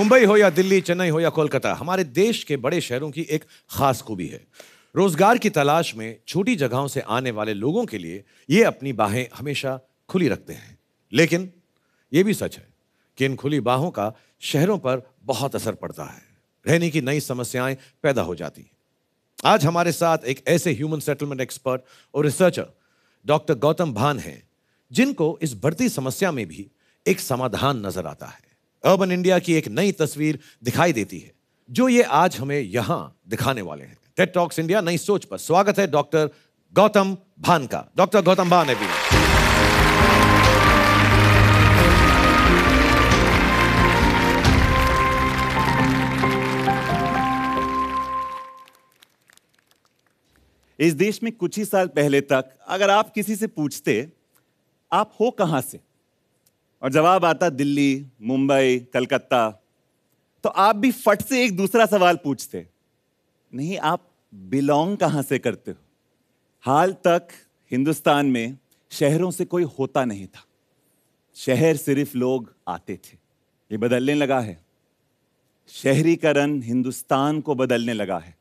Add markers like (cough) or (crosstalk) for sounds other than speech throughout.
मुंबई हो या दिल्ली, चेन्नई हो या कोलकाता, हमारे देश के बड़े शहरों की एक खास खूबी है। रोज़गार की तलाश में छोटी जगहों से आने वाले लोगों के लिए ये अपनी बाहें हमेशा खुली रखते हैं। लेकिन ये भी सच है कि इन खुली बाहों का शहरों पर बहुत असर पड़ता है। रहने की नई समस्याएँ पैदा हो जाती हैं। आज हमारे साथ एक ऐसे ह्यूमन सेटलमेंट एक्सपर्ट और रिसर्चर डॉक्टर गौतम भान हैं, जिनको इस बढ़ती समस्या में भी एक समाधान नज़र आता है। अर्बन इंडिया की एक नई तस्वीर दिखाई देती है, जो ये आज हमें यहाँ दिखाने वाले हैं। टेट टॉक्स इंडिया नई सोच पर स्वागत है डॉक्टर गौतम भान का। डॉक्टर गौतम भान है इस देश में कुछ ही साल पहले तक अगर आप किसी से पूछते, आप हो कहाँ से? और जवाब आता दिल्ली, मुंबई, कलकत्ता। तो आप भी फट से एक दूसरा सवाल पूछते, नहीं, आप बिलोंग कहाँ से करते हो? हाल तक हिंदुस्तान में शहरों से कोई होता नहीं था। शहर सिर्फ़ लोग आते थे। ये बदलने लगा है। शहरीकरण हिंदुस्तान को बदलने लगा है।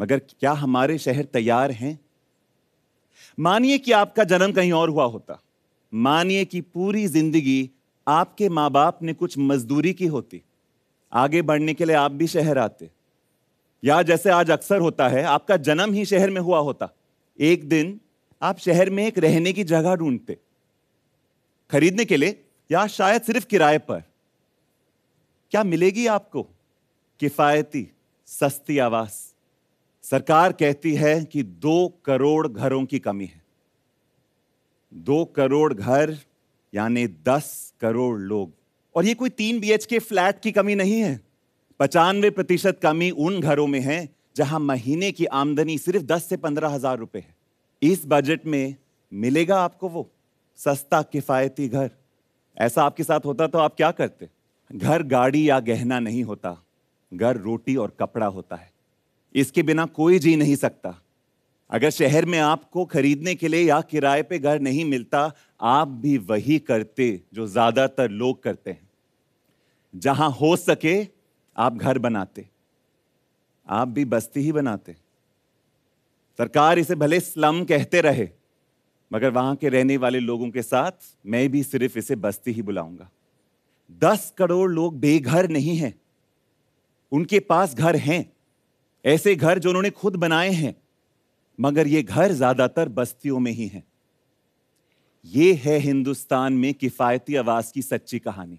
मगर क्या हमारे शहर तैयार हैं? मानिए कि आपका जन्म कहीं और हुआ होता। मानिए कि पूरी ज़िंदगी आपके माँ बाप ने कुछ मजदूरी की होती। आगे बढ़ने के लिए आप भी शहर आते। या जैसे आज अक्सर होता है, आपका जन्म ही शहर में हुआ होता। एक दिन आप शहर में एक रहने की जगह ढूंढते। खरीदने के लिए या शायद सिर्फ़ किराए पर। क्या मिलेगी आपको? किफायती, सस्ती आवास सरकार कहती है कि दो करोड़ घरों की कमी है। दो करोड़ घर, यानी दस करोड़ लोग। और ये कोई तीन बीएचके फ्लैट की कमी नहीं है। पचानवे प्रतिशत कमी उन घरों में है, जहाँ महीने की आमदनी सिर्फ़ दस से पंद्रह हज़ार रुपए है। इस बजट में मिलेगा आपको वो सस्ता किफायती घर। ऐसा आपके साथ होता तो आप क्या करते? घर, गाड़ी या गहना नहीं होता। घर, रोटी और कपड़ा होता है। इसके बिना कोई जी नहीं सकता। अगर शहर में आपको खरीदने के लिए या किराए पे घर नहीं मिलता, आप भी वही करते जो ज़्यादातर लोग करते हैं। जहाँ हो सके, आप घर बनाते। आप भी बस्ती ही बनाते। सरकार इसे भले स्लम कहते रहे, मगर वहाँ के रहने वाले लोगों के साथ मैं भी सिर्फ़ इसे बस्ती ही बुलाऊँगा। दस करोड़ लोग बेघर नहीं हैं। उनके पास घर हैं। ऐसे घर जो उन्होंने खुद बनाए हैं। मगर ये घर ज़्यादातर बस्तियों में ही हैं। ये है हिंदुस्तान में किफायती आवास की सच्ची कहानी।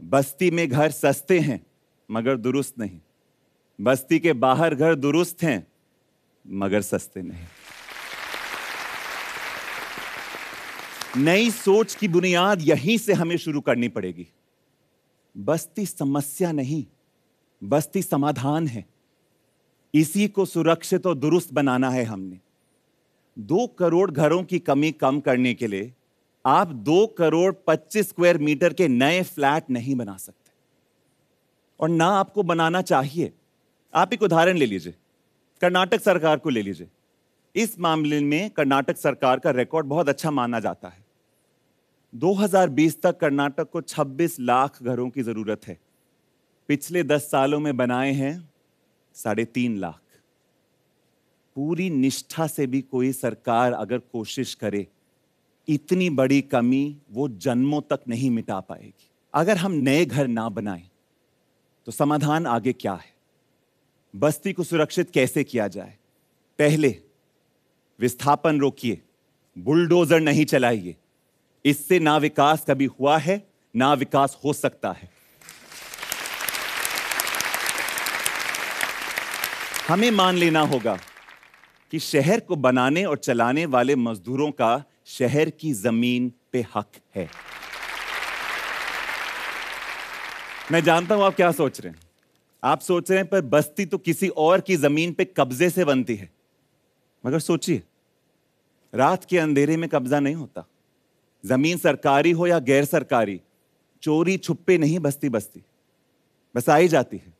बस्ती में घर सस्ते हैं, मगर दुरुस्त नहीं। बस्ती के बाहर घर दुरुस्त हैं, मगर सस्ते नहीं। नई सोच की बुनियाद यहीं से हमें शुरू करनी पड़ेगी। बस्ती समस्या नहीं, बस्ती समाधान है। इसी को सुरक्षित और दुरुस्त बनाना है हमने। दो करोड़ घरों की कमी कम करने के लिए आप दो करोड़ पच्चीस स्क्वायर मीटर के नए फ्लैट नहीं बना सकते। और ना आपको बनाना चाहिए। आप एक उदाहरण ले लीजिए। कर्नाटक सरकार को ले लीजिए। इस मामले में कर्नाटक सरकार का रिकॉर्ड बहुत अच्छा माना जाता है। 2020 तक कर्नाटक को 26 लाख घरों की ज़रूरत है। पिछले 10 सालों में बनाए हैं साढ़े तीन लाख। पूरी निष्ठा से भी कोई सरकार अगर कोशिश करे, इतनी बड़ी कमी वो जन्मों तक नहीं मिटा पाएगी। अगर हम नए घर ना बनाएँ तो समाधान आगे क्या है? बस्ती को सुरक्षित कैसे किया जाए? पहले विस्थापन रोकिए, बुलडोजर नहीं चलाइए। इससे ना विकास कभी हुआ है, ना विकास हो सकता है। हमें मान लेना होगा कि शहर को बनाने और चलाने वाले मजदूरों का शहर की ज़मीन पे हक है। मैं जानता हूँ आप क्या सोच रहे हैं। आप सोच रहे हैं, पर बस्ती तो किसी और की ज़मीन पे कब्जे से बनती है। मगर सोचिए, रात के अंधेरे में कब्जा नहीं होता। ज़मीन सरकारी हो या गैर सरकारी, चोरी छुपे नहीं बस्ती बस्ती। बसाई जाती है।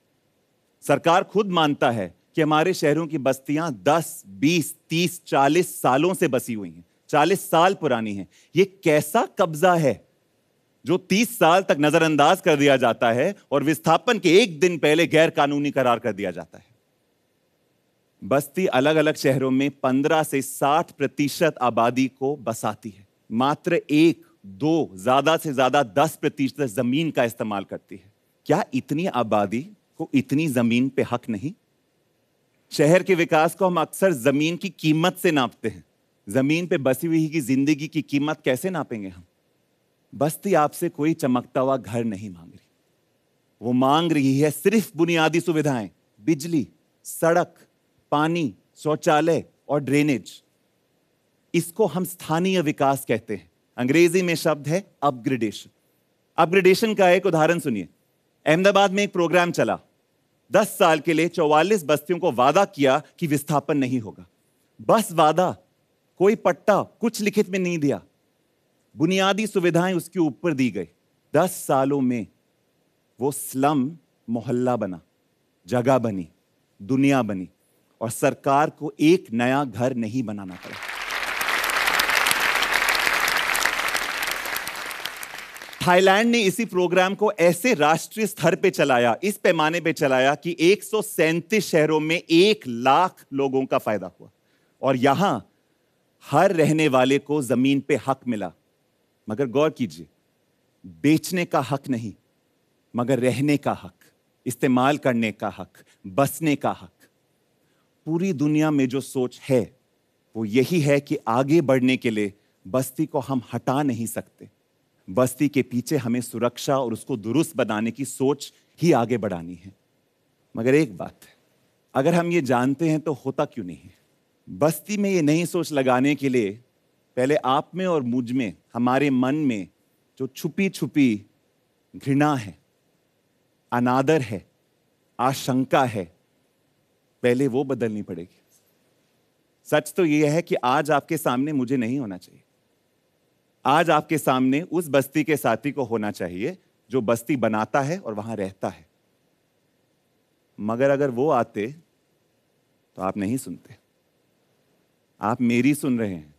सरकार खुद मानता है कि हमारे शहरों की बस्तियाँ 10, 20, 30, 40 सालों से बसी हुई हैं 40 साल पुरानी हैं। ये कैसा कब्जा है जो 30 साल तक नजरअंदाज कर दिया जाता है और विस्थापन के एक दिन पहले गैर कानूनी करार कर दिया जाता है? बस्ती अलग अलग शहरों में 15 से 60 प्रतिशत आबादी को बसाती है। मात्र एक दो ज़्यादा से ज़्यादा 10 प्रतिशत ज़मीन का इस्तेमाल करती है। क्या इतनी आबादी को इतनी ज़मीन पे हक नहीं? शहर के विकास को हम अक्सर ज़मीन की कीमत से नापते हैं। ज़मीन पे बसी हुई की ज़िंदगी की कीमत कैसे नापेंगे हम? बस्ती आपसे कोई चमकता हुआ घर नहीं मांग रही। वो मांग रही है सिर्फ़ बुनियादी सुविधाएँ, बिजली, सड़क, पानी, शौचालय और ड्रेनेज। इसको हम स्थानीय विकास कहते हैं। अंग्रेज़ी में शब्द है अपग्रेडेशन अपग्रेडेशन का एक उदाहरण सुनिए। अहमदाबाद में एक प्रोग्राम चला। दस साल के लिए चौवालीस बस्तियों को वादा किया कि विस्थापन नहीं होगा। बस वादा, कोई पट्टा कुछ लिखित में नहीं दिया। बुनियादी सुविधाएँ उसके ऊपर दी गई। दस सालों में वो स्लम मोहल्ला बना, जगह बनी, दुनिया बनी और सरकार को एक नया घर नहीं बनाना पड़ा। थाईलैंड ने इसी प्रोग्राम को ऐसे राष्ट्रीय स्तर पे चलाया, इस पैमाने पे चलाया कि एक सौ सैंतीस शहरों में एक लाख लोगों का फ़ायदा हुआ। और यहाँ हर रहने वाले को ज़मीन पे हक मिला। मगर गौर कीजिए, बेचने का हक नहीं, मगर रहने का हक, इस्तेमाल करने का हक, बसने का हक। पूरी दुनिया में जो सोच है, वो यही है कि आगे बढ़ने के लिए बस्ती को हम हटा नहीं सकते। बस्ती के पीछे हमें सुरक्षा और उसको दुरुस्त बनाने की सोच ही आगे बढ़ानी है। मगर एक बात, अगर हम ये जानते हैं तो होता क्यों नहीं? है बस्ती में ये नई सोच लगाने के लिए पहले आप में और मुझमें, हमारे मन में जो छुपी छुपी घृणा है, अनादर है, आशंका है, पहले वो बदलनी पड़ेगी। सच तो यह है कि आज आपके सामने मुझे नहीं होना चाहिए। आज आपके सामने उस बस्ती के साथी को होना चाहिए जो बस्ती बनाता है और वहाँ रहता है। मगर अगर वो आते तो आप नहीं सुनते। आप मेरी सुन रहे हैं,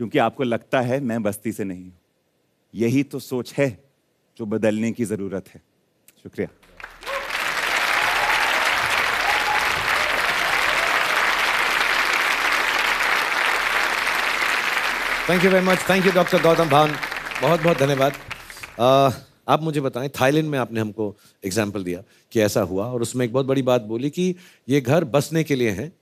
क्योंकि आपको लगता है मैं बस्ती से नहीं हूँ। यही तो सोच है जो बदलने की ज़रूरत है। शुक्रिया। Thank you very much thank you doctor Gautam Bhan बहुत बहुत धन्यवाद। आप मुझे बताएँ, थाईलैंड में आपने हमको एग्ज़ाम्पल दिया कि ऐसा हुआ और उसमें एक बहुत बड़ी बात बोली कि ये घर बसने के लिए हैं।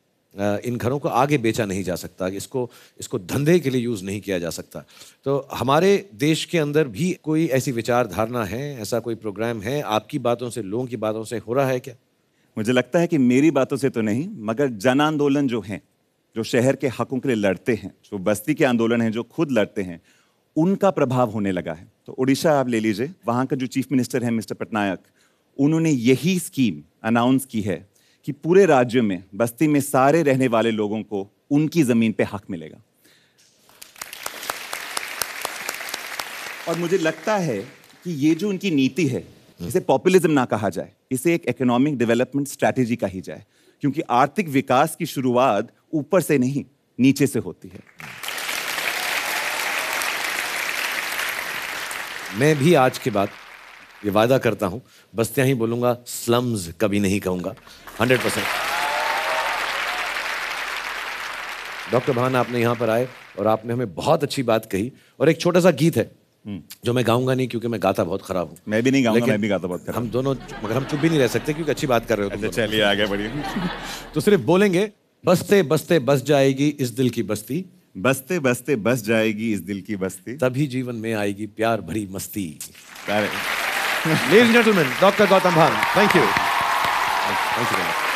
इन घरों को आगे बेचा नहीं जा सकता, इसको इसको धंधे के लिए यूज़ नहीं किया जा सकता। तो हमारे देश के अंदर भी कोई ऐसी विचारधारणा है, ऐसा कोई प्रोग्राम है? आपकी बातों से, लोगों की बातों से हो रहा है क्या? मुझे लगता है कि मेरी बातों से तो नहीं, मगर जन आंदोलन जो हैं जो शहर के हकों के लिए लड़ते हैं, जो बस्ती के आंदोलन हैं, जो खुद लड़ते हैं, उनका प्रभाव होने लगा है। तो उड़ीसा आप ले लीजिए, वहाँ का जो चीफ मिनिस्टर है मिस्टर पटनायक, उन्होंने यही स्कीम अनाउंस की है कि पूरे राज्य में, बस्ती में सारे रहने वाले लोगों को उनकी ज़मीन पे हक मिलेगा। और मुझे लगता है कि ये जो उनकी नीति है, इसे पॉपुलिज्म ना कहा जाए, इसे एक इकोनॉमिक डेवलपमेंट स्ट्रैटेजी कही जाए, क्योंकि आर्थिक विकास की शुरुआत ऊपर से नहीं नीचे से होती है। मैं भी आज के बाद ये वादा करता हूँ बस्तियाँ ही बोलूँगा स्लम्स कभी नहीं कहूँगा। हंड्रेड परसेंट डॉक्टर भान आपने यहाँ पर आए और आपने हमें बहुत अच्छी बात कही और एक छोटा सा गीत है हम्म। जो मैं गाऊँगा नहीं क्योंकि मैं गाता बहुत खराब हूँ। मैं भी नहीं गाऊँगा मैं भी गाता बहुत खराब हम दोनों मगर हम चुप भी नहीं रह सकते क्योंकि अच्छी बात कर रहे हो अच्छा चलिए आगे बढ़िए। (laughs) तो सिर्फ़ बोलेंगे बसते बसते बस जाएगी इस दिल की बस्ती। बसते बसते बस जाएगी इस दिल की बस्ती। तभी जीवन में आएगी प्यार भरी मस्ती। Ladies gentleman doctor Gautam Bhan thank you thank much.